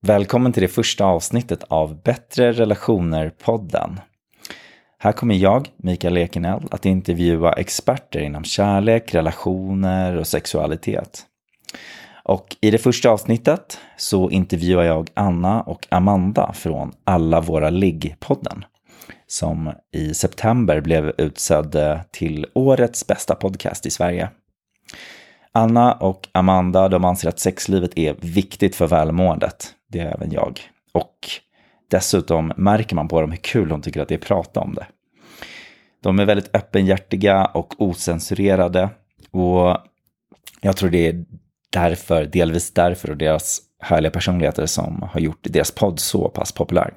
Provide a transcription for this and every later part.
Välkommen till det första avsnittet av Bättre relationer-podden. Här kommer jag, Mikael Ekenell, att intervjua experter inom kärlek, relationer och sexualitet. Och i det första avsnittet så intervjuar jag Anna och Amanda från Alla våra ligg-podden som i september blev utsedd till årets bästa podcast i Sverige. Anna och Amanda de anser att sexlivet är viktigt för välmåendet. Det är även jag. Och dessutom märker man på dem hur kul de tycker att det är att prata om det. De är väldigt öppenhjärtiga och osensurerade. Och jag tror det är därför, delvis därför och deras härliga personligheter som har gjort deras podd så pass populär.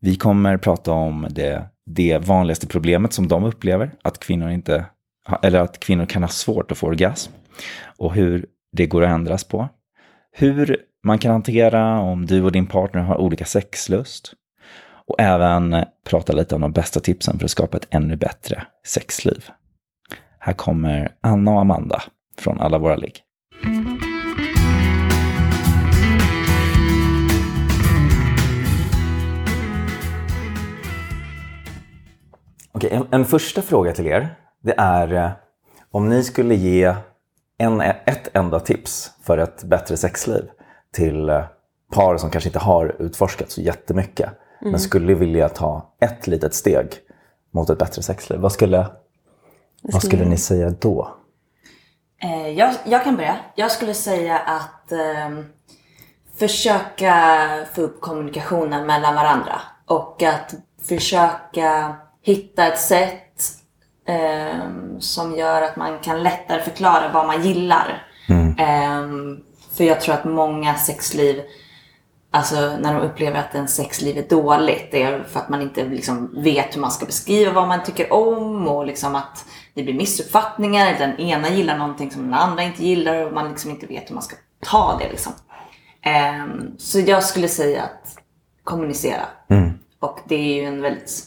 Vi kommer prata om det, det vanligaste problemet som de upplever, att kvinnor inte eller att kvinnor kan ha svårt att få orgasm och hur det går att ändras på. Hur man kan hantera om du och din partner har olika sexlust. Och även prata lite om de bästa tipsen för att skapa ett ännu bättre sexliv. Här kommer Anna och Amanda från Alla våra ligg. Okej, en, en första fråga till er. Det är eh, om ni skulle ge en, ett enda tips för ett bättre sexliv till eh, par som kanske inte har utforskat så jättemycket mm. men skulle vilja ta ett litet steg mot ett bättre sexliv. Vad skulle, vad skulle ni säga då? Eh, jag, jag, kan börja. Jag skulle säga att eh, försöka få upp kommunikationen mellan varandra och att försöka hitta ett sätt eh, som gör att man kan lättare förklara vad man gillar. Mm. För jag tror att många sexliv, alltså när de upplever att en sexliv är dåligt, det är för att man inte liksom vet hur man ska beskriva vad man tycker om och liksom att det blir missuppfattningar. Den ena gillar någonting som den andra inte gillar och man liksom inte vet hur man ska ta det. Liksom. Eh, så jag skulle säga att kommunicera. Mm. Och det är ju en väldigt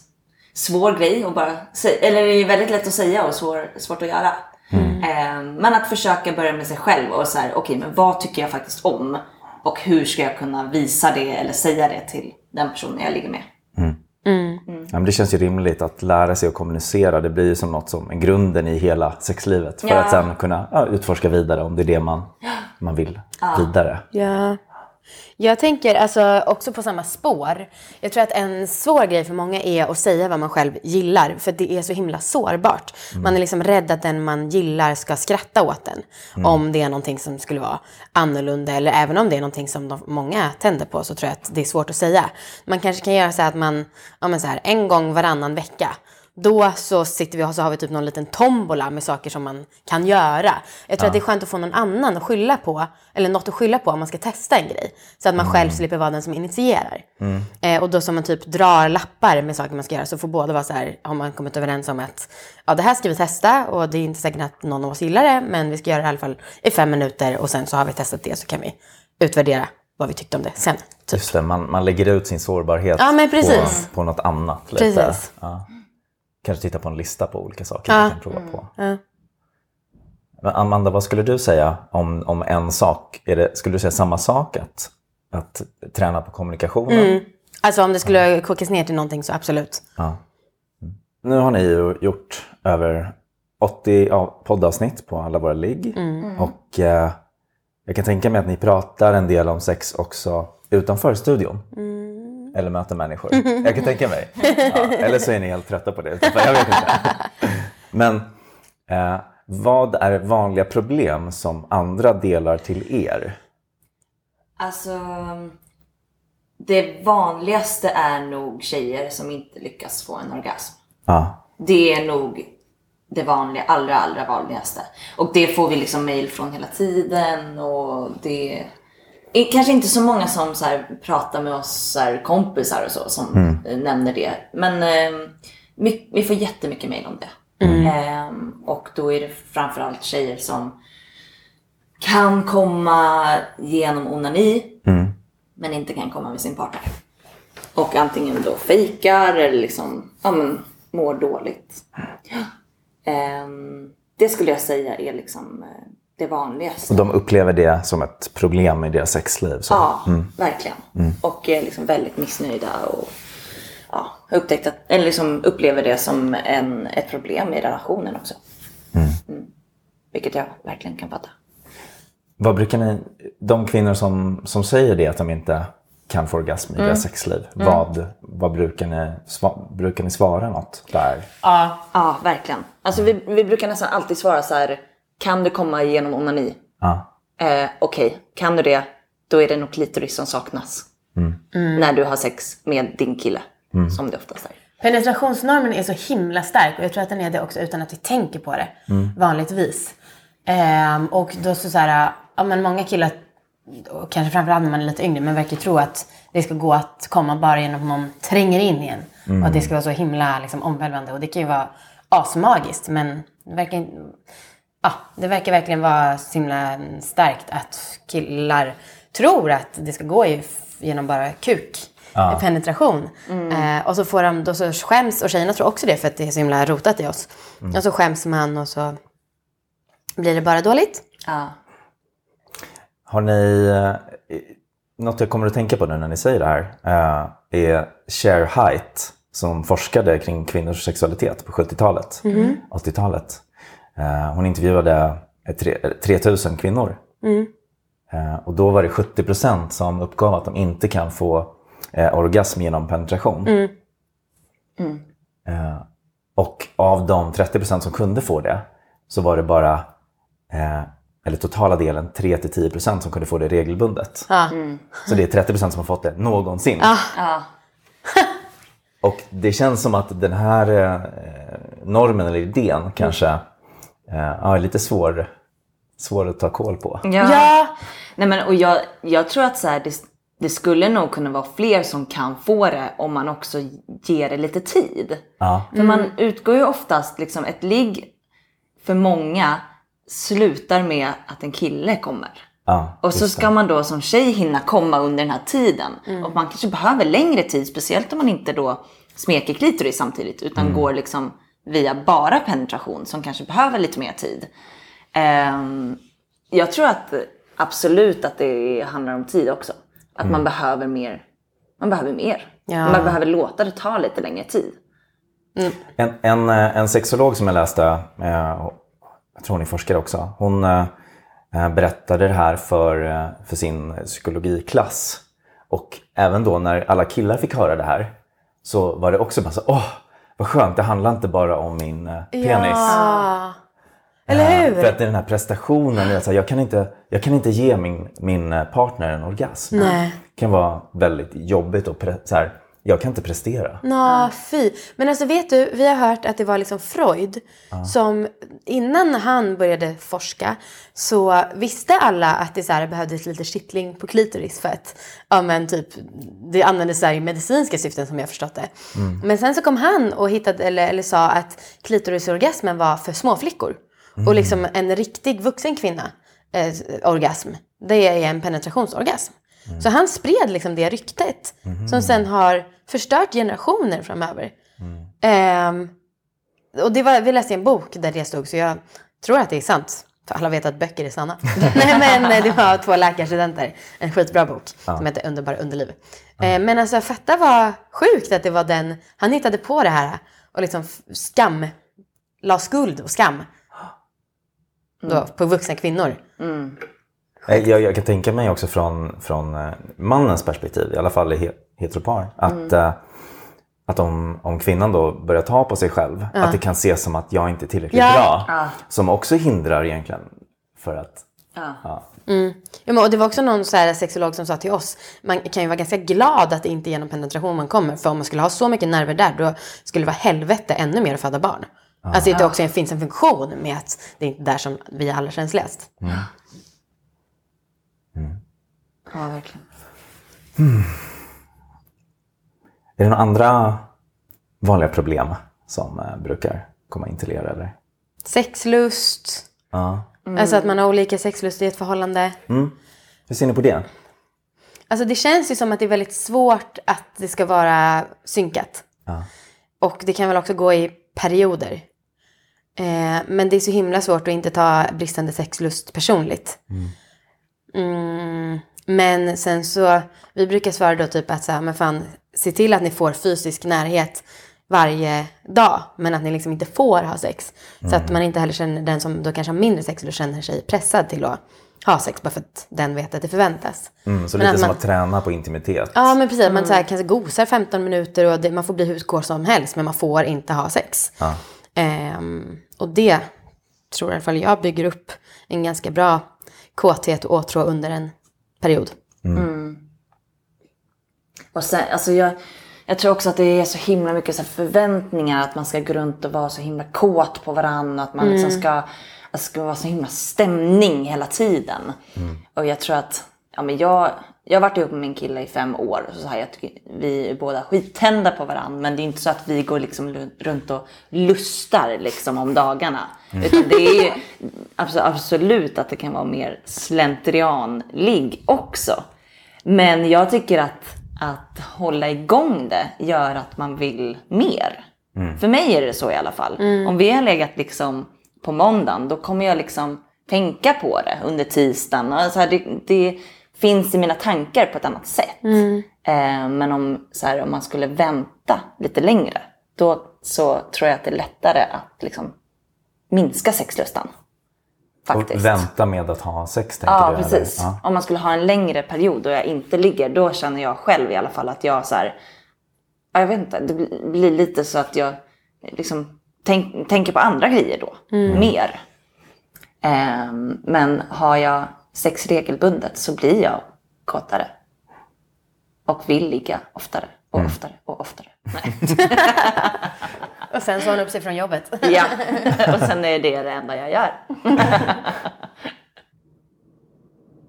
svår grej att bara säga. Eller det är väldigt lätt att säga och svår, svårt att göra. Mm. Eh, men att försöka börja med sig själv och så här, okej okay, men vad tycker jag faktiskt om? Och hur ska jag kunna visa det eller säga det till den personen jag ligger med? Mm. Mm. mm. Ja, men det känns ju rimligt att lära sig att kommunicera. Det blir ju som något som är grunden i hela sexlivet. För ja. att sen kunna ja, utforska vidare om det är det man, man vill ja. vidare. Ja. Jag tänker alltså också på samma spår. Jag tror att en svår grej för många är att säga vad man själv gillar. För det är så himla sårbart. Mm. Man är liksom rädd att den man gillar ska skratta åt en. Mm. Om det är någonting som skulle vara annorlunda. Eller även om det är någonting som de, många tänder på så tror jag att det är svårt att säga. Man kanske kan göra så att man, ja men så här, en gång varannan vecka då så sitter vi och så har vi typ någon liten tombola med saker som man kan göra. Jag tror ja. att det är skönt att få någon annan att skylla på, eller något att skylla på om man ska testa en grej. Så att man mm. själv slipper vara den som initierar. Mm. Eh, och då som man typ drar lappar med saker man ska göra så får båda vara så här, har man kommit överens om att ja, det här ska vi testa och det är inte säkert att någon av oss gillar det, men vi ska göra det i alla fall i fem minuter och sen så har vi testat det så kan vi utvärdera vad vi tyckte om det sen. Typ. Just det, man, man lägger ut sin sårbarhet ja, på, på något annat. Lite. Precis. Ja kanske titta på en lista på olika saker man kan prova på. Ja. Men Amanda, vad skulle du säga om, om en sak? Det, skulle du säga samma sak? Att, att träna på kommunikationen? Mm. Alltså om det skulle ja. kokas ner till någonting så absolut. Ja. Mm. Nu har ni ju gjort över 80 ja, poddavsnitt på alla våra ligg. Mm. Och eh, jag kan tänka mig att ni pratar en del om sex också utanför studion. Eller möta människor. Jag kan tänka mig. Ja, eller så är ni helt trötta på det. Jag vet inte. Men eh, vad är vanliga problem som andra delar till er? Alltså, det vanligaste är nog tjejer som inte lyckas få en orgasm. Ah. Det är nog det vanliga, allra, allra vanligaste. Och det får vi liksom mail från hela tiden och det Kanske inte så många som så här, pratar med oss så här, kompisar och så som mm. nämner det. Men eh, vi får jättemycket mejl om det. Mm. Eh, och då är det framförallt tjejer som kan komma genom onani mm. men inte kan komma med sin partner. Och antingen då fejkar eller liksom, ja, men, mår dåligt. Eh, det skulle jag säga är liksom eh, det vanligaste. Och de upplever det som ett problem i deras sexliv. Så. Ja, verkligen. Och är liksom väldigt missnöjda och ja, upptäckt att, eller liksom upplever det som en, ett problem i relationen också. Mm. Vilket jag verkligen kan fatta. Vad brukar ni, de kvinnor som, som säger det, att de inte kan få orgasm i deras sexliv, vad, vad brukar, ni, sva, brukar ni svara något där? Ja. Ja, verkligen. Alltså vi, vi brukar nästan alltid svara så här. Kan du komma genom onani? Ja. Eh, Okej, kan du det? Då är det nog klitoris som saknas. När du har sex med din kille. Som det oftast är. Penetrationsnormen är så himla stark och jag tror att den är det också utan att vi tänker på det vanligtvis. Ehm, och då så, så här, ja men många killar, och kanske framförallt när man är lite yngre, men verkar tro att det ska gå att komma bara genom att någon tränger in igen. Och att det ska vara så himla liksom, omvälvande. Och det kan ju vara asmagiskt men det verkar, inte- ja, det verkar verkligen vara så himla starkt att killar tror att det ska gå i- genom bara kuk. Penetration. Eh, och så får de, då så skäms, och tjejerna tror också det för att det är så himla rotat i oss. Och så skäms man och så blir det bara dåligt. Ja. Har ni, eh, något jag kommer att tänka på nu när ni säger det här, eh, är Cher Height som forskade kring kvinnors sexualitet på 70-talet, 80-talet. Eh, hon intervjuade eh, tre- eh, 3000 kvinnor. Eh, och då var det 70% som uppgav att de inte kan få eh, orgasm genom penetration. Eh, och av de 30% som kunde få det så var det bara, eller totala delen, 3-10% som kunde få det regelbundet. Ja. Så det är 30% som har fått det någonsin. Och det känns som att den här normen eller idén kanske ja, är lite svår, svår att ta koll på. Ja. Nej, men, och jag, jag tror att så här, det, det skulle nog kunna vara fler som kan få det om man också ger det lite tid. Ja. För man utgår ju oftast, liksom, ett ligg för många slutar med att en kille kommer. Ja, Och så ska man då som tjej hinna komma under den här tiden. Och man kanske behöver längre tid, speciellt om man inte då smeker klitoris samtidigt. Utan går liksom via bara penetration som kanske behöver lite mer tid. Ehm, jag tror att absolut att det handlar om tid också. Att man behöver mer. Man behöver mer. Ja. Man behöver låta det ta lite längre tid. En, en, eh, en sexolog som jag läste, eh, och jag tror hon är forskare också, hon eh, berättade det här för, för sin psykologiklass. Och även då när alla killar fick höra det här så var det också bara så åh, vad skönt, det handlar inte bara om min eh, penis. Ja. Eller Eh, hur? För att är den här prestationen, i att så jag, kan inte, jag kan inte ge min, min eh, partner en orgasm. Nej. Det kan vara väldigt jobbigt och pre- så här, jag kan inte prestera. Nå, fy. Men alltså vet du, vi har hört att det var liksom Freud som innan han började forska så visste alla att det så här behövdes lite kittling på klitoris för att, ja men typ, det användes så här i medicinska syften som jag förstått det. Men sen så kom han och hittade, eller, eller sa att klitorisorgasmen var för småflickor. Och liksom en riktig vuxen kvinna, eh, orgasm, det är en penetrationsorgasm. Så han spred liksom det ryktet som sen har förstört generationer framöver. Ehm, och det var, vi läste i en bok där det stod, så jag tror att det är sant. För alla vet att böcker är sanna. Nej men eh, det var två läkarstudenter. En skitbra bok som heter Underbara underliv. Eh, men alltså fatta vad sjukt att det var den, han hittade på det här och liksom skam, la skuld och skam. Då, på vuxna kvinnor. Eh, Jag, jag kan tänka mig också från, från eh, mannens perspektiv, i alla fall i he- heteropar, att, eh, att om, om kvinnan då börjar ta på sig själv, att det kan ses som att jag inte är tillräckligt Ja. bra. Som också hindrar egentligen för att... Ja. Ja. Ja, men, och det var också någon så här sexolog som sa till oss, man kan ju vara ganska glad att det inte är genom penetration man kommer. För om man skulle ha så mycket nerver där, då skulle det vara helvete ännu mer att föda barn. Alltså det också finns en funktion med att det är inte där som vi är allra känsligast. Ja, verkligen. Är det några andra vanliga problem som eh, brukar komma in till er? Eller? Sexlust, Ja. alltså att man har olika sexlust i ett förhållande. Hur ser ni på det? Alltså det känns ju som att det är väldigt svårt att det ska vara synkat. Ja. Och det kan väl också gå i perioder. Eh, men det är så himla svårt att inte ta bristande sexlust personligt. Mm, men sen så, vi brukar svara då typ att så här, men fan, se till att ni får fysisk närhet varje dag, men att ni liksom inte får ha sex. Så att man inte heller känner, den som då kanske har mindre sexlust känner sig pressad till att ha sex bara för att den vet att det förväntas. Mm, så Men lite att som man- att träna på intimitet. Ja, men precis. Man så här, kanske gosar 15 minuter och det, man får bli hur kåt som helst, men man får inte ha sex. Ja. Ehm, och det tror i alla fall jag bygger upp en ganska bra kåthet och åtrå under en period. Och sen, alltså jag, jag tror också att det är så himla mycket så här förväntningar att man ska gå runt och vara så himla kåt på varandra. Att man liksom ska, att det ska vara så himla stämning hela tiden. Och jag tror att, ja men jag, jag har varit ihop med min kille i fem år. Och så här, jag tycker, vi är båda skittända på varandra. Men det är inte så att vi går liksom runt och lustar liksom om dagarna. Utan det är absolut att det kan vara mer slentrianligg också. Men jag tycker att, att hålla igång det gör att man vill mer. För mig är det så i alla fall. Om vi har legat liksom på måndagen, då kommer jag liksom tänka på det under tisdagen. Och så här, det, det finns i mina tankar på ett annat sätt. Eh, men om, så här, om man skulle vänta lite längre, då så tror jag att det är lättare att liksom minska sexlustan. Faktiskt. Och vänta med att ha sex, tänker Ja, du? precis. Ja. Om man skulle ha en längre period och jag inte ligger, då känner jag själv i alla fall att jag så här, ja, jag vet inte, det blir- lite så att jag liksom tänk, tänker på andra grejer då, mer. Ehm, men har jag sex regelbundet så blir jag kåtare. Och vill ligga oftare och oftare och oftare. Nej. Och sen så har han upp sig från jobbet. ja, och sen är det det enda jag gör.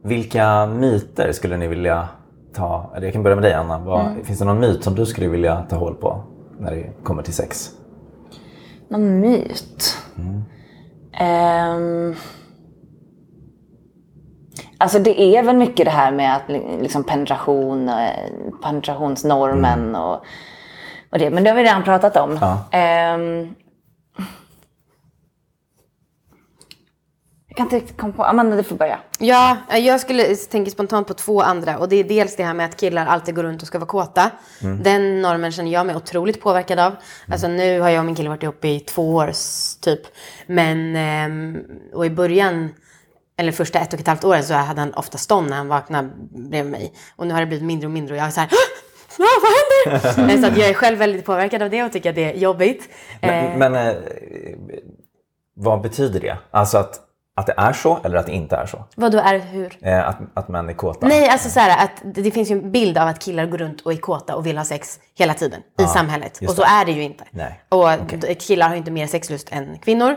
Vilka myter skulle ni vilja ta? Eller jag kan börja med dig Anna. Vad, Mm. Finns det någon myt som du skulle vilja ta håll på när det kommer till sex? Någon myt? Ehm, alltså det är väl mycket det här med att li- liksom penetration, eh, penetrationsnormen och, och det. Men det har vi redan pratat om. Ja. Ehm, jag kan inte riktigt komma på. Amanda, du får börja. Ja, jag skulle tänka spontant på två andra. Och det är dels det här med att killar alltid går runt och ska vara kåta. Den normen känner jag mig otroligt påverkad av. Alltså nu har jag och min kille varit ihop i två år typ. Men, ehm, och i början, eller första ett och ett halvt åren så hade han ofta stånd när han vaknade bredvid mig. Och nu har det blivit mindre och mindre och jag är så här Ja, vad händer? så att jag är själv väldigt påverkad av det och tycker att det är jobbigt. Men, Eh, men eh, vad betyder det? Alltså att, att det är så eller att det inte är så? vad då är hur? Eh, att, att män är kåta? Nej, alltså så här att det, finns ju en bild av att killar går runt och är kåta och vill ha sex hela tiden i samhället. Och så det. är det ju inte. Nej, Och d- killar har ju inte mer sexlust än kvinnor.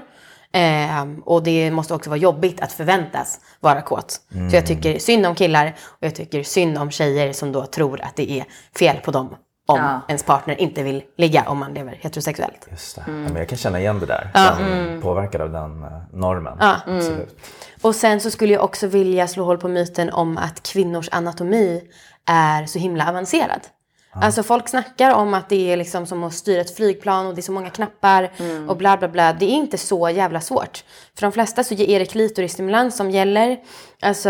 Ehm, och det måste också vara jobbigt att förväntas vara kåt. Så Mm. jag tycker synd om killar och jag tycker synd om tjejer som då tror att det är fel på dem om Ja. ens partner inte vill ligga om man lever heterosexuellt. Just det. Ja, men jag kan känna igen det där. Som Påverkad av den eh, normen. Absolut. Och sen så skulle jag också vilja slå hål på myten om att kvinnors anatomi är så himla avancerad. Alltså folk snackar om att det är liksom som att styra ett flygplan och det är så många knappar och bla bla bla. Det är inte så jävla svårt. För de flesta så är det klitorisstimulans som gäller. Alltså,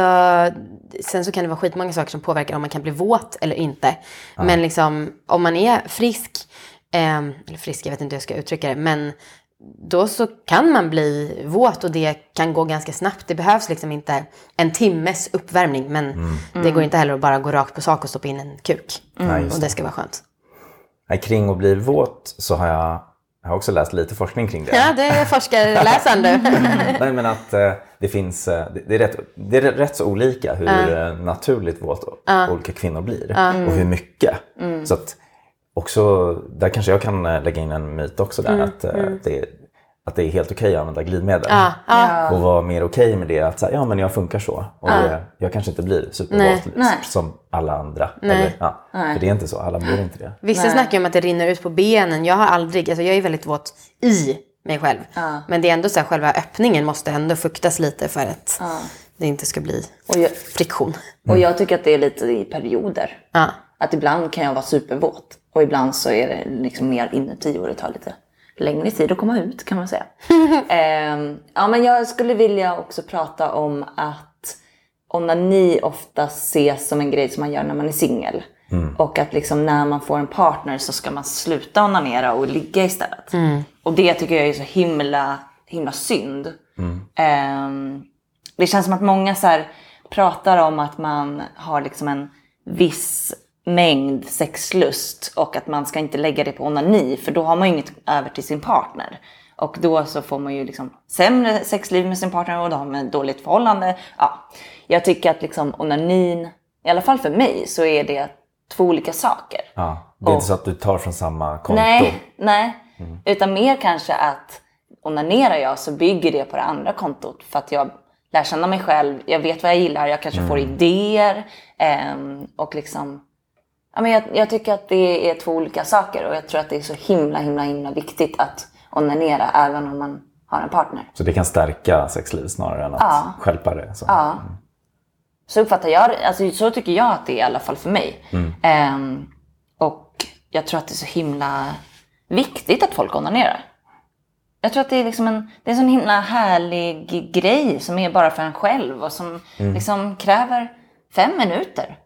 sen så kan det vara skitmånga saker som påverkar om man kan bli våt eller inte. Men liksom om man är frisk, eh, eller frisk, jag vet inte hur jag ska uttrycka det, men då så kan man bli våt och det kan gå ganska snabbt. Det behövs liksom inte en timmes uppvärmning men det går inte heller att bara gå rakt på sak och stoppa in en kuk. Just och det ska vara skönt. Kring att bli våt så har jag, jag har också läst lite forskning kring det. Ja, det är forskarläsaren du. Nej, men att eh, det finns, eh, det, är rätt, det är rätt så olika hur eh, naturligt våt olika kvinnor blir och hur mycket. Så att också, där kanske jag kan eh, lägga in en myt också där att, eh, det, att det är helt okej att använda glidmedel. Ja, ja. Och vara mer okej med det att så här, ja men jag funkar så. Och det, jag kanske inte blir Nej. som alla andra. Eller, ja, för det är inte så, alla blir inte det. Vissa snackar ju om att det rinner ut på benen. Jag har aldrig, alltså jag är väldigt våt i mig själv. Men det är ändå så här, själva öppningen måste ändå fuktas lite för att det inte ska bli Och jag, friktion. och jag tycker att det är lite i perioder. Ja. Att ibland kan jag vara supervåt och ibland så är det liksom mer inuti och det tar lite längre tid att komma ut kan man säga. Ehm, ja, men jag skulle vilja också prata om att onani ofta ses som en grej som man gör när man är singel. Och att liksom när man får en partner så ska man sluta onanera och ligga istället. Och det tycker jag är så himla, himla synd. Ehm, det känns som att många så här pratar om att man har liksom en viss mängd sexlust och att man ska inte lägga det på onani för då har man ju inget över till sin partner. Och då så får man ju liksom sämre sexliv med sin partner och då har man ett dåligt förhållande. Ja, jag tycker att liksom onanin, i alla fall för mig, så är det två olika saker. Ja. Det är inte så att du tar från samma konto? Nej, nej. Utan mer kanske att onanerar jag så bygger det på det andra kontot. För att jag lär känna mig själv, jag vet vad jag gillar, jag kanske får idéer. ehm, och liksom, ja, men jag, jag tycker att det är två olika saker. Och jag tror att det är så himla, himla, himla viktigt att onanera även om man har en partner. Så det kan stärka sexliv snarare än att Ja. stjälpa det? Så. Ja. Så uppfattar jag. Alltså, så tycker jag att det är i alla fall för mig. Ehm, och jag tror att det är så himla viktigt att folk onanerar. Jag tror att det är, liksom en, det är en sån himla härlig grej som är bara för en själv och som liksom kräver fem minuter.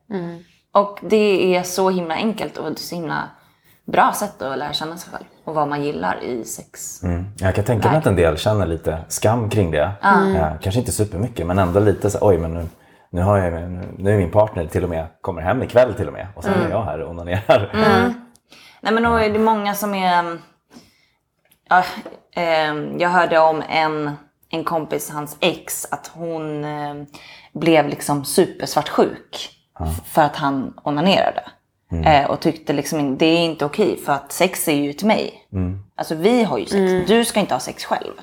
Och det är så himla enkelt och så himla bra sätt att lära känna sig själv och vad man gillar i sex. Mm. Jag kan tänka mig att en del känner lite skam kring det. Ja, kanske inte supermycket men ändå lite så oj men nu, nu, har jag, nu, är min partner till och med, kommer hem ikväll till och med och sen är jag här och onanerar. Nej men då är det många som är... Ja, ehm, jag hörde om en, en kompis, hans ex, att hon eh, blev liksom supersvartsjuk för att han onanerade. Eh, och tyckte liksom det är inte okej för att sex är ju till mig. Alltså vi har ju sex, du ska inte ha sex själv.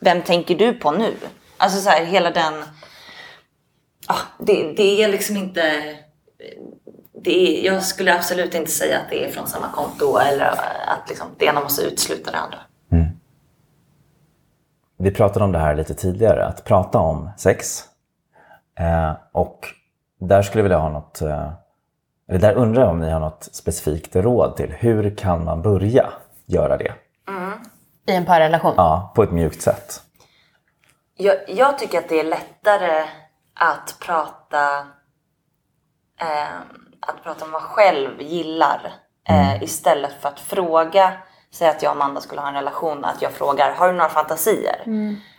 Vem tänker du på nu? Alltså så här, hela den... Ah, det, det är liksom inte det är, jag skulle absolut inte säga att det är från samma konto eller att liksom, det ena måste utesluta det andra. Vi pratade om det här lite tidigare, att prata om sex. Eh, och där skulle jag vilja ha något, eh, eller där undrar jag om ni har något specifikt råd till. Hur kan man börja göra det? I en parrelation. Ja, på ett mjukt sätt. Jag, jag tycker att det är lättare att prata, eh, att prata om vad man själv gillar eh, istället för att fråga. Säg att jag och Amanda skulle ha en relation, att jag frågar har du några fantasier?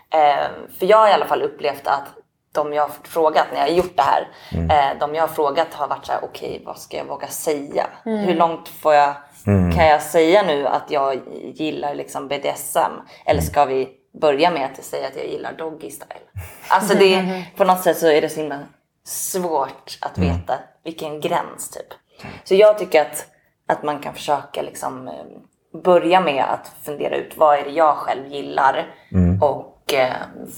Eh, för jag har i alla fall upplevt att de jag har frågat när jag har gjort det här, eh, de jag har frågat har varit så här: okej vad ska jag våga säga? Hur långt får jag, kan jag säga nu att jag gillar liksom BDSM? Eller ska vi börja med att säga att jag gillar doggy style? Alltså det, på något sätt så är det så himla svårt att veta vilken gräns typ. Så jag tycker att, att man kan försöka liksom eh, börja med att fundera ut vad är det jag själv gillar och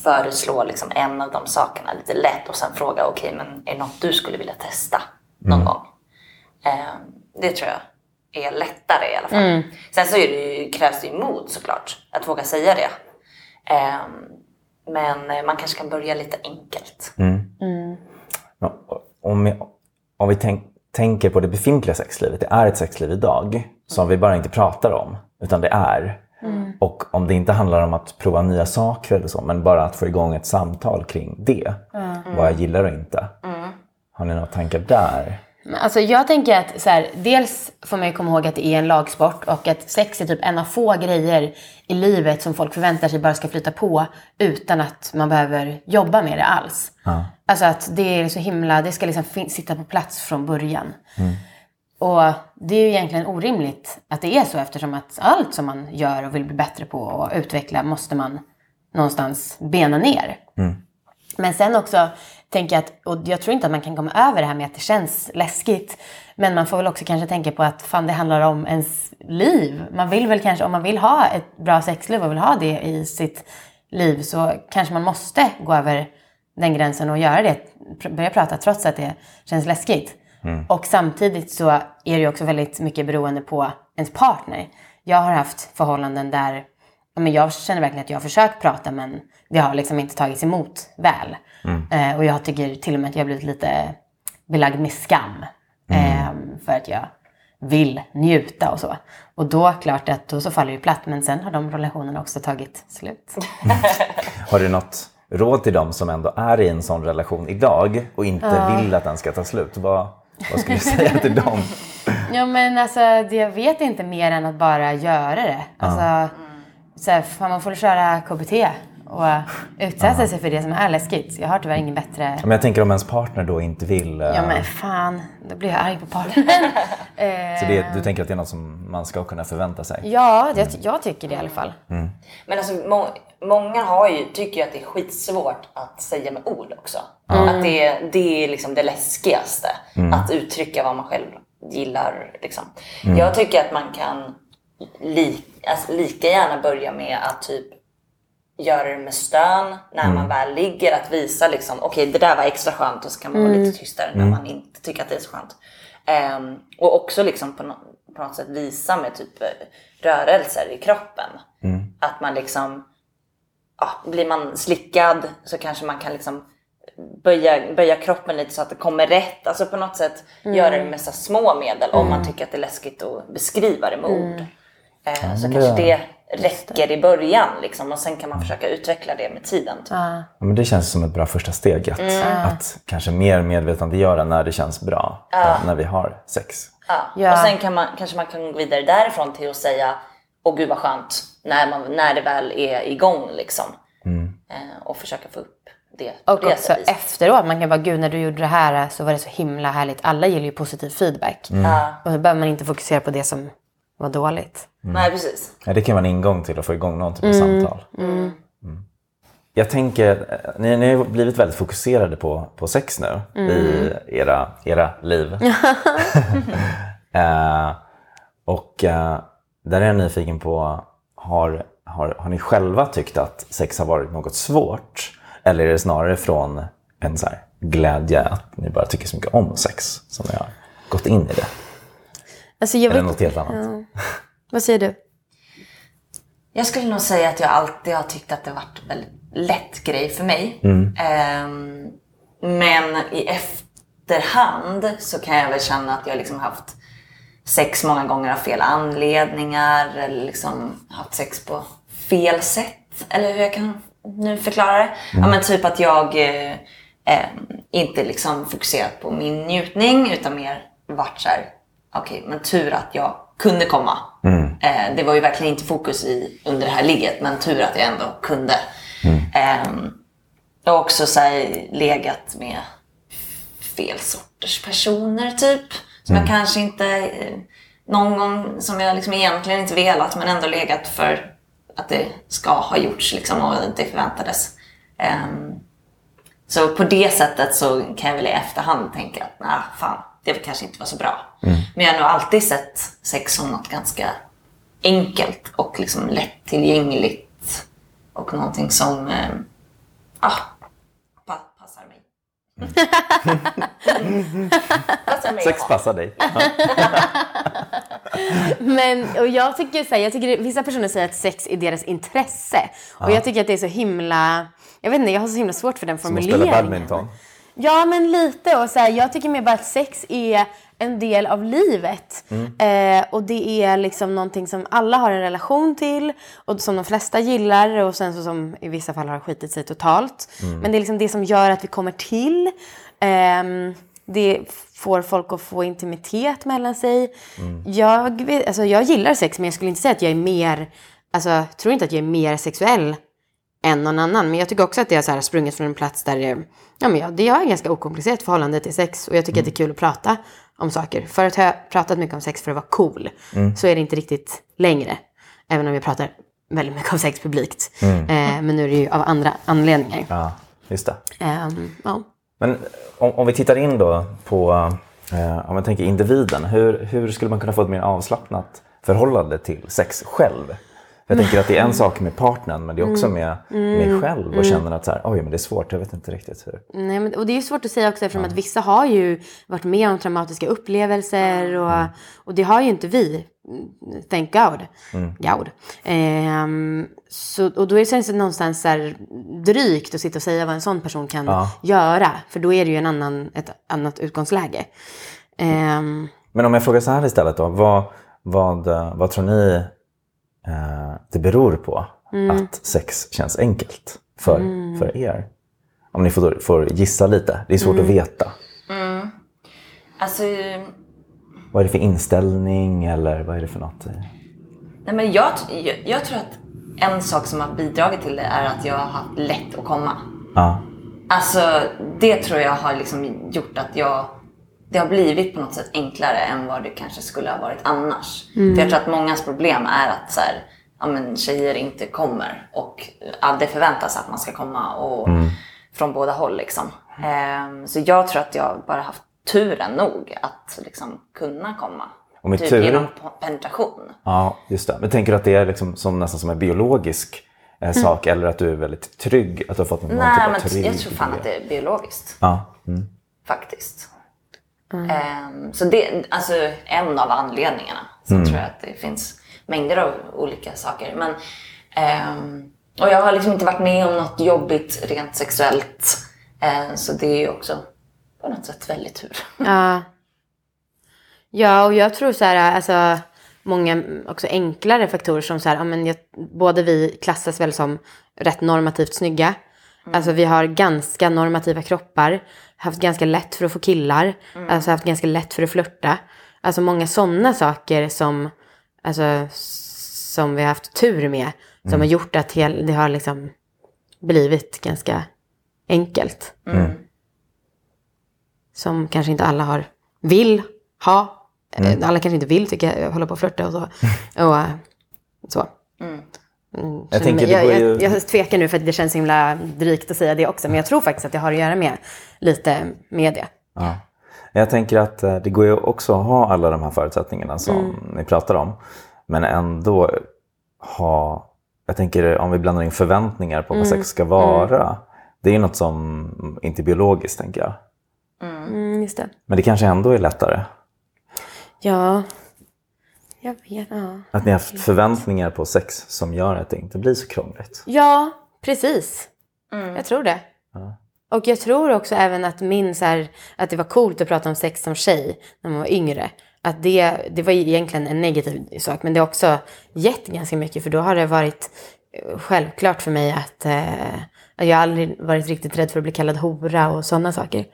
föreslå liksom en av de sakerna lite lätt och sen fråga okej men är det något du skulle vilja testa någon gång? Eh, det tror jag är lättare i alla fall. Sen så är det ju, krävs det ju mod såklart att våga säga det. Eh, men eh, man kanske kan börja lite enkelt. Ja, Om, vi- om vi tänk, tänker på det befintliga sexlivet, det är ett sexliv idag som vi bara inte pratar om, utan det är. Och om det inte handlar om att prova nya saker eller så, men bara att få igång ett samtal kring det. Vad jag gillar och inte. Har ni några tankar där? Alltså jag tänker att så här, dels får man ju komma ihåg att det är en lagsport och att sex är typ en av få grejer i livet som folk förväntar sig bara ska flyta på utan att man behöver jobba med det alls. Alltså att det är så himla, det ska liksom sitta på plats från början. Och det är ju egentligen orimligt att det är så eftersom att allt som man gör och vill bli bättre på och utveckla måste man någonstans bena ner. Men sen också tänker jag att, och jag tror inte att man kan komma över det här med att det känns läskigt. Men man får väl också kanske tänka på att fan det handlar om ens liv. Man vill väl kanske, om man vill ha ett bra sexliv och vill ha det i sitt liv så kanske man måste gå över den gränsen och göra det. Börja prata trots att det känns läskigt. Och samtidigt så är det ju också väldigt mycket beroende på ens partner. Jag har haft förhållanden där ja, men jag känner verkligen att jag har försökt prata men det har liksom inte tagits emot väl. Eh, och jag tycker till och med att jag har blivit lite belagd med skam. Eh, för att jag vill njuta och så. Och då klart att då så faller det platt. Men sen har de relationerna också tagit slut. Har du något råd till dem som ändå är i en sån relation idag och inte vill att den ska ta slut? Vad, vad skulle du säga till dem? Ja men alltså jag vet inte mer än att bara göra det. Alltså, så här, fan, man får köra KBT och utsätta sig för det som är läskigt. Jag har tyvärr ingen bättre... Men jag tänker om ens partner då inte vill... eh, Ja men fan, då blir jag arg på partnern. Så det, du tänker att det är något som man ska kunna förvänta sig? ja, det, jag tycker det i alla fall. Men alltså, må många har ju, tycker ju att det är skitsvårt att säga med ord också. Att det, det är liksom det läskigaste. Att uttrycka vad man själv gillar. Liksom. Jag tycker att man kan li, alltså, lika gärna börja med att typ göra det med stön när man väl ligger. Att visa liksom, okej det där var extra skönt och så kan man vara lite tystare när man inte tycker att det är så skönt. Ehm, och också liksom på, nå- på något sätt visa med typ eh, rörelser i kroppen. Att man liksom, ja, blir man slickad så kanske man kan liksom böja, böja kroppen lite så att det kommer rätt. Alltså på något sätt göra det med så små medel om man tycker att det är läskigt att beskriva det med ord. Eh, så kanske det- räcker i början liksom, och sen kan man försöka utveckla det med tiden. Typ. Ja, men det känns som ett bra första steg. Att, att kanske mer medvetandegöra när det känns bra. eh, När vi har sex. Ja. Ja. Och sen kan man, kanske man kan gå vidare därifrån till att säga Åh gud vad skönt när, man, när det väl är igång liksom. Eh, och försöka få upp det Och det också sättet. efteråt, man kan bara gud när du gjorde det här så var det så himla härligt. Alla gillar ju positiv feedback. Ja. Och då behöver man inte fokusera på det som var dåligt. Nej precis. Ja, det kan vara en ingång till att få igång någon typ av samtal. Mm. Jag tänker, eh, ni, ni har blivit väldigt fokuserade på, på sex nu i era, era liv. eh, och eh, där är jag nyfiken på, har, har, har ni själva tyckt att sex har varit något svårt? Eller är det snarare från en så här glädje att ni bara tycker så mycket om sex som ni har gått in i det? Alltså, jag Eller vet, något helt annat? vad säger du? Jag skulle nog säga att jag alltid har tyckt att det varit en väldigt lätt grej för mig. Ehm, men i efterhand så kan jag väl känna att jag liksom haft sex många gånger av fel anledningar eller liksom haft sex på fel sätt. Eller hur jag kan nu förklara det. Ja, men typ att jag eh, eh, inte liksom fokuserat på min njutning utan mer varit så här, okej men tur att jag kunde komma. Eh, det var ju verkligen inte fokus i, under det här ligget men tur att jag ändå kunde. Ehm, jag har också så här, legat med fel sorters personer typ. Som jag kanske inte, eh, någon gång som jag liksom egentligen inte velat men ändå legat för att det ska ha gjorts liksom och det förväntades. Ehm, så på det sättet så kan jag väl i efterhand tänka att nej, fan, det kanske inte var så bra. Men jag har nog alltid sett sex som något ganska enkelt och liksom lättillgängligt. Och någonting som eh, ah, pa- passar mig. passar mig Sex att ha. passar dig. Men och jag tycker så här, jag tycker vissa personer säger att sex är deras intresse. Och jag tycker att det är så himla, jag vet inte, jag har så himla svårt för den Som att formuleringen. spela badminton. Ja, men lite. Och så här, jag tycker mer bara att sex är en del av livet. Eh, och det är liksom någonting som alla har en relation till och som de flesta gillar och sen så som i vissa fall har skitit sig totalt. Men det är liksom det som gör att vi kommer till. Ehm, det får folk att få intimitet mellan sig. Jag, vet, alltså, jag gillar sex men jag skulle inte säga att jag är mer, alltså jag tror inte att jag är mer sexuell än någon annan. Men jag tycker också att det har sprungit från en plats där det, ja, men jag, det jag har ganska okomplicerat förhållande till sex. Och jag tycker att det är kul att prata om saker. Förut har jag pratat mycket om sex för att vara cool. Så är det inte riktigt längre. Även om jag pratar väldigt mycket om sex publikt. Eh, men nu är det ju av andra anledningar. Ja, just det. Ehm, ja. Men om, om vi tittar in då på, eh, om man tänker individen, hur, hur skulle man kunna få ett mer avslappnat förhållande till sex själv? Jag tänker att det är en sak med partnern men det är också med mig själv och känner att så här, oj men det är svårt, jag vet inte riktigt hur. Nej, men, och det är ju svårt att säga också eftersom att vissa har ju varit med om traumatiska upplevelser och, och det har ju inte vi. Thank God. God. Ehm, så, och då är det någonstans så här drygt att sitta och säga vad en sån person kan Ja. göra. För då är det ju en annan, ett annat utgångsläge. Ehm, Men om jag frågar så här istället då. Vad, vad, vad tror ni eh, det beror på att sex känns enkelt för, för er? Om ni får, får gissa lite. Det är svårt att veta. Alltså, Vad är det för inställning eller vad är det för något? nej men jag, jag, jag tror att en sak som har bidragit till det är att jag har haft lätt att komma. Ja. Alltså det tror jag har liksom gjort att jag det har blivit på något sätt enklare än vad det kanske skulle ha varit annars. För jag tror att mångas problem är att så här, ja, men tjejer inte kommer och ja, det förväntas att man ska komma och från båda håll. Liksom. Ehm, så jag tror att jag bara haft turen nog att liksom kunna komma. Och med typ tur- genom penetration. Ja, just det. Men tänker du att det är liksom som, nästan som en biologisk eh, sak eller att du är väldigt trygg? Att du har fått någon Nej, typ av men trygg jag tror fan att det är biologiskt. Ja. Mm. faktiskt. Ehm, så det alltså en av anledningarna. Sen tror jag att det finns mängder av olika saker. Men, ehm, och jag har liksom inte varit med om något jobbigt rent sexuellt. Ehm, så det är ju också på något sätt väldigt tur. Ja. Ja, och jag tror så här, alltså många också enklare faktorer som så här, ja, men jag, både vi klassas väl som rätt normativt snygga. Alltså vi har ganska normativa kroppar, haft ganska lätt för att få killar, alltså haft ganska lätt för att flörta. Alltså många sådana saker som, alltså, som vi har haft tur med, som har gjort att hel, det har liksom blivit ganska enkelt. Som kanske inte alla har, vill ha. Eh, Alla kanske inte vill tycka, hålla på och flörta och så. Och, så. Mm, Jag tänker, jag, går jag, ju- jag tvekar nu för att det känns himla drygt att säga det också. Men jag tror faktiskt att det har att göra med lite med det. Ja. Jag tänker att eh, det går ju också att ha alla de här förutsättningarna som Mm. ni pratar om. Men ändå ha, jag tänker om vi blandar in förväntningar på vad Mm. sex ska vara. Det är något som inte är biologiskt tänker jag. Mm. Men det kanske ändå är lättare. Ja, jag vet. Ja. Att ni har haft förväntningar på sex som gör att det inte blir så krångligt. Ja, precis. Jag tror det. Och jag tror också även att min så här, att det var coolt att prata om sex som tjej när man var yngre. Att det, det var egentligen en negativ sak, men det har också gett ganska mycket. För då har det varit eh, självklart för mig att eh, att jag har aldrig varit riktigt rädd för att bli kallad hora och sådana saker.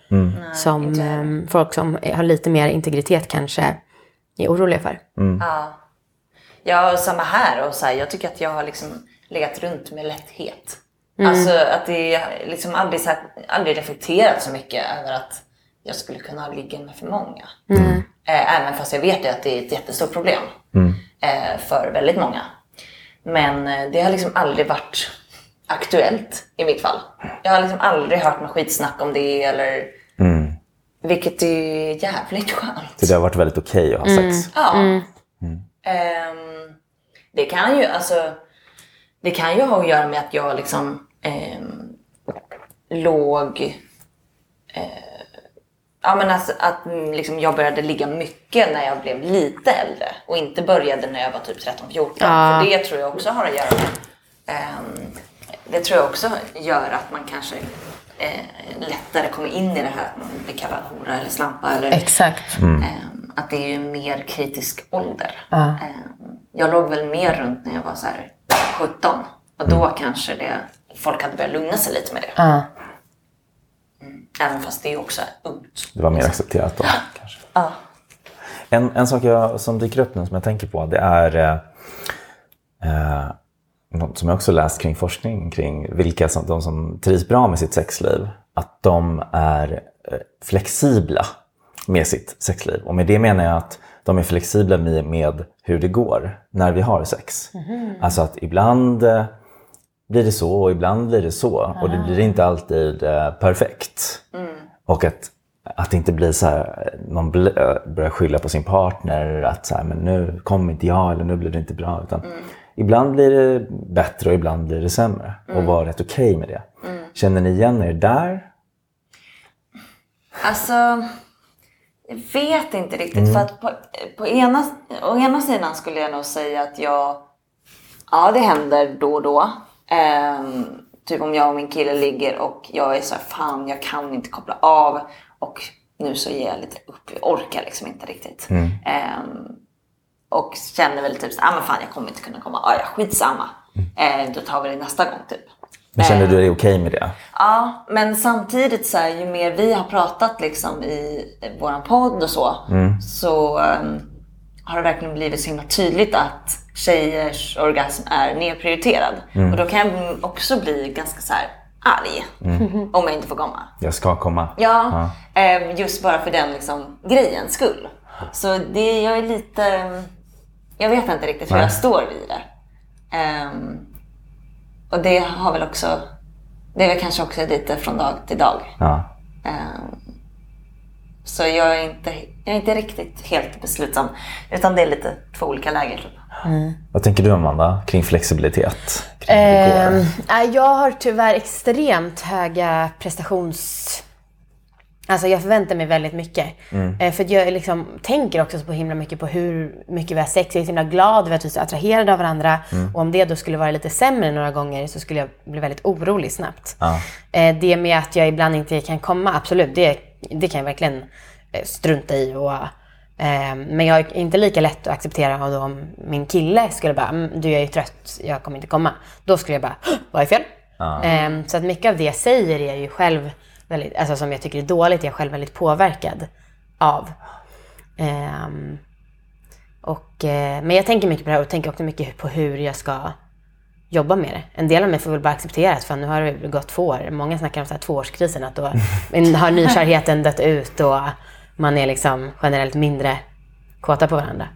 som eh, folk som har lite mer integritet kanske är oroliga för. Ja. Ja, och samma här. Och så här, jag tycker att jag har liksom legat runt med lätthet. Alltså att det liksom aldrig, så här, aldrig reflekterat så mycket över att jag skulle kunna ligga med för många. Eh, även fast jag vet att det är ett jättestort problem eh, för väldigt många. Men eh, det har liksom aldrig varit aktuellt i mitt fall. Jag har liksom aldrig hört något skitsnack om det eller vilket är jävligt skönt. Så det har varit väldigt okej att ha sex. Ja. Ehm, det kan ju alltså Det kan ju ha att göra med att jag liksom ehm, låg eh, Ja men alltså att mm, liksom, jag började ligga mycket när jag blev lite äldre och inte började när jag var typ 13-14. Ja. För det tror jag också har att göra med ehm, Det tror jag också gör att man kanske eh, lättare kommer in i det här att man blir kallad hora eller slampa eller Exakt. Ehm, att det är ju mer kritisk ålder. Ehm, jag låg väl mer runt när jag var så här 17. Och då kanske det, folk hade börjat lugna sig lite med det. Ja. Även fast det är också ungt. Det var mer accepterat då kanske. Ja. En, en sak jag, som dyker upp nu som jag tänker på det är eh, eh, något som jag också läst kring forskning kring vilka som, de som trivs bra med sitt sexliv. Att de är eh, flexibla med sitt sexliv. Och med det menar jag att de är flexibla med, med hur det går när vi har sex. Alltså att ibland eh, blir det så och ibland blir det så. Och det blir inte alltid eh, perfekt. Och att, att det inte blir så här, någon börjar skylla på sin partner. Att så här, men nu kommer inte jag eller nu blir det inte bra. Utan Ibland blir det bättre och ibland blir det sämre. Och vara rätt okej med det. Känner ni igen er där? Alltså, jag vet inte riktigt. För att på, på ena, å ena sidan skulle jag nog säga att jag... Ja, det händer då och då. Ehm, typ om jag och min kille ligger och jag är så här, fan jag kan inte koppla av. Och nu så ger jag lite upp, jag orkar liksom inte riktigt. Ehm, och känner väl typ så ah, men fan jag kommer inte kunna komma, ah, ja skitsamma. Eh, då tar vi det nästa gång typ. Men känner du dig okej med det? Ja, men samtidigt så här, ju mer vi har pratat liksom i våran podd och så, så ehm, har det verkliligen blivit så himla tydligt att tjejers orgasm är nedprioriterad. Och då kan jag också bli ganska så här arg om jag inte får komma. Jag ska komma. Ja, ehm, just bara för den liksom, grejens skull. Så det, jag är lite... Jag vet inte riktigt hur Nej. jag står vid det. Ehm, och det har väl också... Det är väl kanske också lite från dag till dag. Ja. Ehm, så jag är, inte, jag är inte riktigt helt beslutsam. Utan det är lite två olika läger. Typ. Vad tänker du Amanda kring flexibilitet? Kring nej, jag har tyvärr extremt höga prestations... Alltså jag förväntar mig väldigt mycket. Eh, för jag liksom tänker också så himla mycket på hur mycket vi har sex. Jag är så himla glad över att vi är så attraherade av varandra. Och om det då skulle vara lite sämre några gånger så skulle jag bli väldigt orolig snabbt. Ja. Eh, det med att jag ibland inte kan komma, absolut, det, det kan jag verkligen eh, strunta i. Och, eh, men jag är inte lika lätt att acceptera då om min kille skulle bara, "Mm, du jag är trött, jag kommer inte komma. Då skulle jag bara, "Hå, vad är fel? Eh, så att mycket av det jag säger är ju själv väldigt, alltså som jag tycker är dåligt, är jag själv väldigt påverkad av. Ehm, och, eh, men jag tänker mycket på det här och tänker också mycket på hur jag ska jobba med det. En del av mig får väl bara acceptera att fan, nu har det gått två år. Många snackar om så här tvåårskrisen, att då har nykärheten dött ut och man är liksom generellt mindre kåta på varandra.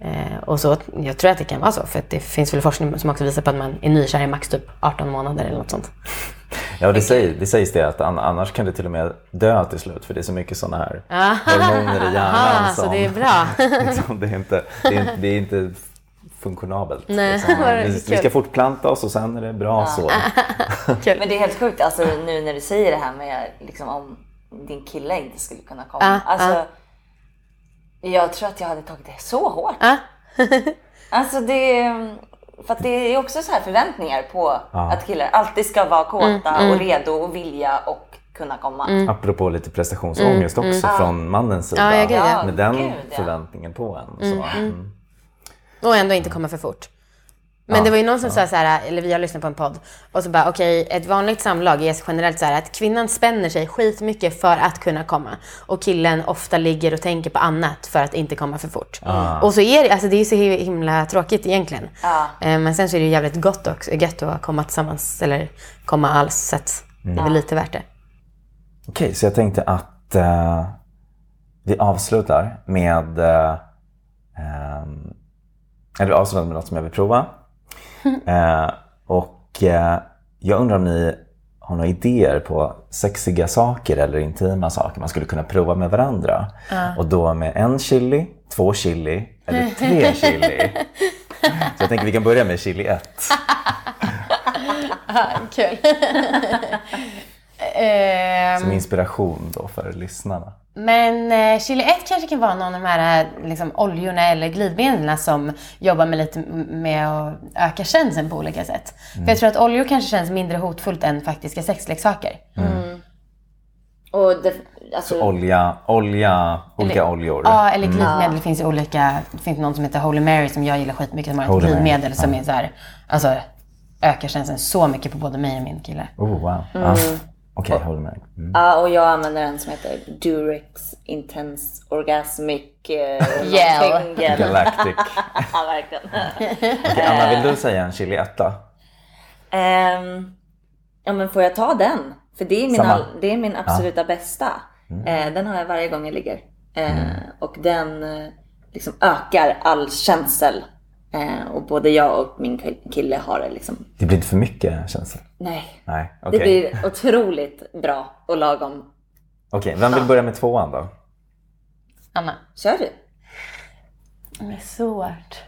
Eh, och så, jag tror att det kan vara så, för att det finns väl forskning som också visar på att man är nykär i max typ 18 månader eller något sånt. Ja, det, säger, det sägs det att an- annars kan du till och med dö till slut för det är så mycket sådana här hormoner i hjärnan Aha, som... så det är bra. liksom, det, är inte, det, är, det är inte funktionabelt. Nej, liksom. vi, vi ska fortplanta oss och sen är det bra så. Men det är helt sjukt alltså, nu när du säger det här med liksom, om din kille inte skulle kunna komma. Ah, alltså, Jag tror att jag hade tagit det så hårt. Ah. alltså det, för att det är också så här förväntningar på att killar alltid ska vara kåta Mm, och redo och vilja och kunna komma. Apropå lite prestationsångest också från mannens sida. Ja, ja, ja. Med den Gud, ja. förväntningen på en. Så, mm. Och ändå inte komma för fort. Men det var ju någon som sa så här, eller vi har lyssnat på en podd, och så bara okej, ett vanligt samlag är generellt så här att kvinnan spänner sig skitmycket för att kunna komma. Och killen ofta ligger och tänker på annat för att inte komma för fort. Och så är det, alltså det är så himla tråkigt egentligen. Ja. Eh, Men sen så är det ju jävligt gott också, gött att komma tillsammans, eller komma alls, så att det är väl lite värt det. Okej, så jag tänkte att eh, vi avslutar med eh, ehm, eller avslutar med något som jag vill prova. Eh, och eh, jag undrar om ni har några idéer på sexiga saker eller intima saker man skulle kunna prova med varandra. Och då med en chili, två chili eller tre chili. Så jag tänker vi kan börja med chili 1. Kul. Ehm, Som inspiration då för lyssnarna. Men eh, Chili 1 kanske kan vara någon av de här eh, liksom, oljorna eller glidmedlen som jobbar med lite med att öka känslan på olika sätt. För jag tror att oljor kanske känns mindre hotfullt än faktiska sexleksaker. Och det, alltså, Olja, olja, olika Eller- oljor. Ja, eller glidmedel. Det finns ju olika. Det finns någon som heter Holy Mary som jag gillar skitmycket som har ett Holy Mary, glidmedel som är så här, alltså ökar känslan så mycket på både mig och min kille. Oh, wow. Ja. Okej, håller med. Mm. Ja, och jag använder en som heter Durex Intense Orgasmic eh, Gel. Galactic. ja, verkligen. Okej, Anna, vill du säga en chili etta? Ehm, ja, men får jag ta den? För det är min, all, det är min absoluta bästa. Eh, den har jag varje gång jag ligger. Eh, Och den eh, liksom ökar all känsel. Eh, och både jag och min kill- kille har det liksom. Det blir inte för mycket känsla? Nej. Nej, okej. Det blir otroligt bra och lagom. Okej, vem vill börja med tvåan då? Anna. Kör du? Det är svårt.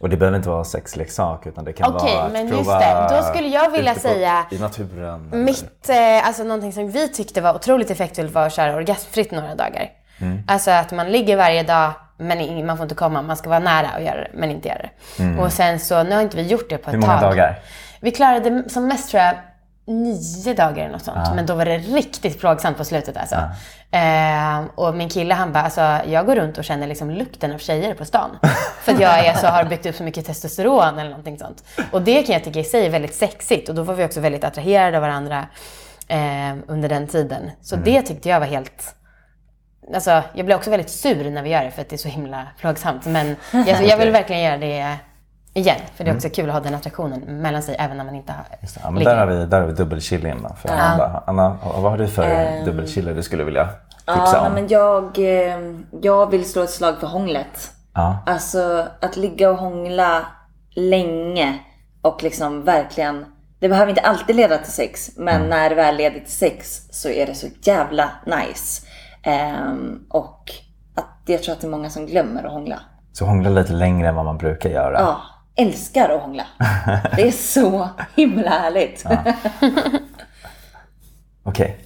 Och det behöver inte vara sexleksak utan det kan Okej, vara att men just prova det. Då skulle jag vilja på, säga I naturen. Mitt, eh, alltså någonting som vi tyckte var otroligt effektfullt var att köra orgasmfritt några dagar. Mm. Alltså att man ligger varje dag men man får inte komma, man ska vara nära och göra det men inte göra det. Och sen så, nu har inte vi gjort det på ett Mm. Hur många tag. dagar? Vi klarade som mest tror jag nio dagar eller något sånt. Men då var det riktigt plågsamt på slutet alltså. Eh, och min kille han bara, alltså, jag går runt och känner liksom lukten av tjejer på stan. För att jag är så, har byggt upp så mycket testosteron eller någonting sånt. Och det kan jag tycka i sig är väldigt sexigt. Och då var vi också väldigt attraherade av varandra eh, under den tiden. Så det tyckte jag var helt... Alltså, jag blir också väldigt sur när vi gör det för att det är så himla plågsamt. Men jag, jag vill verkligen göra det igen. För det är också kul att ha den attraktionen mellan sig även när man inte har Ja, men där har vi, där har vi dubbelchilling då, för Amanda. Anna, vad har du för dubbelchiller du skulle vilja tipsa Ja, om? men jag, eh, jag vill slå ett slag för hånglet. Ja. Alltså att ligga och hångla länge och liksom verkligen det behöver inte alltid leda till sex, men när det väl leder till sex så är det så jävla nice. Ehm, och att jag tror att det är många som glömmer att hångla. Så hångla lite längre än vad man brukar göra. Ja, älskar att hångla. Det är så himla härligt. Okej,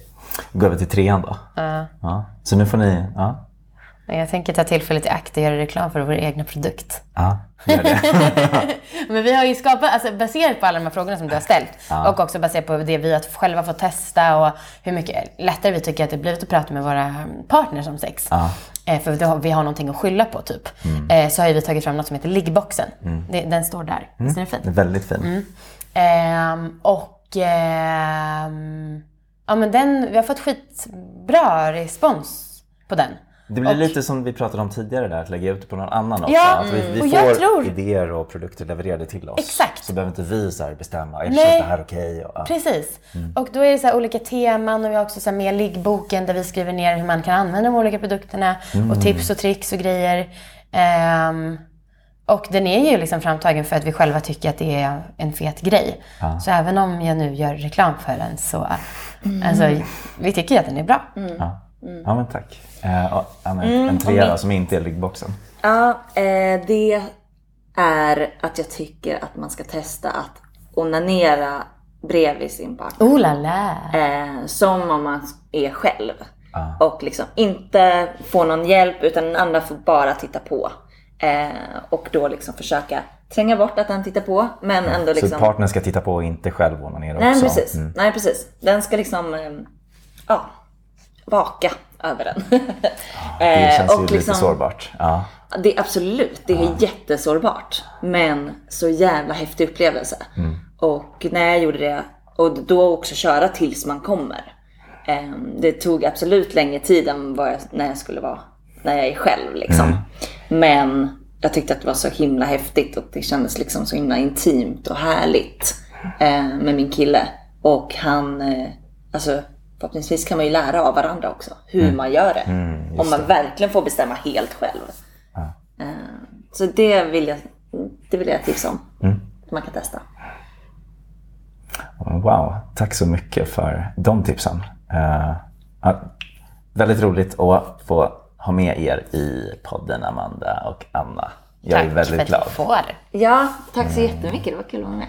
vi går över till trean då. Ja. Så nu får ni... Ja, Jag tänker ta tillfället i akt och göra reklam för vår egna produkt. ja gör det. Men vi har ju skapat, alltså baserat på alla de här frågorna som du har ställt och också baserat på det vi har själva fått testa och hur mycket lättare vi tycker att det blivit att prata med våra partners om sex. Eh, för då har, vi har någonting att skylla på typ. Eh, så har vi tagit fram något som heter liggboxen. Det, den står där. Visst är den fin? Väldigt fin. Ehm, och ehm, ja, men den, vi har fått skitbra respons på den. Det blir lite som vi pratade om tidigare där, att lägga ut det på någon annan också. Ja, att vi, vi och får tror- idéer och produkter levererade till oss. Exakt. Så behöver inte vi så här bestämma, är det här okej? Och, ja. Precis. Och då är det så här olika teman och vi har också så här med liggboken där vi skriver ner hur man kan använda de olika produkterna och tips och tricks och grejer. Ehm, och den är ju liksom framtagen för att vi själva tycker att det är en fet grej. Så även om jag nu gör reklam för den så, alltså, vi tycker ju att den är bra. Ja. ja, men tack. Eh, och, Anna, en trea då, som inte är liggboxen. Ja, eh, det är att jag tycker att man ska testa att onanera bredvid sin partner. Oh la la! Eh, som om man är själv. Och liksom inte få någon hjälp utan den andra får bara titta på. Eh, och då liksom försöka tränga bort att den tittar på. Men ändå liksom... Så partnern ska titta på och inte själv onanera Nej också? precis. Mm. Nej precis. Den ska liksom eh, ja, vaka över den. Det Eh, känns ju och lite liksom- sårbart. Ja. Det är absolut, det är jättesårbart. Men så jävla häftig upplevelse. Och när jag gjorde det, och då också köra tills man kommer. Ehm, Det tog absolut längre tid än vad jag, när jag skulle vara, när jag är själv liksom. Men jag tyckte att det var så himla häftigt och det kändes liksom så himla intimt och härligt eh, med min kille. Och han, eh, alltså förhoppningsvis kan man ju lära av varandra också hur man gör det. Om man verkligen får bestämma helt själv. Eh, Så det vill jag, det vill jag tipsa om. Man kan testa. Wow, tack så mycket för de tipsen. Ja, väldigt roligt att få ha med er i podden Amanda och Anna. Jag är Tack väldigt för att glad. vi får. Ja, tack så jättemycket. Det var kul att vara med.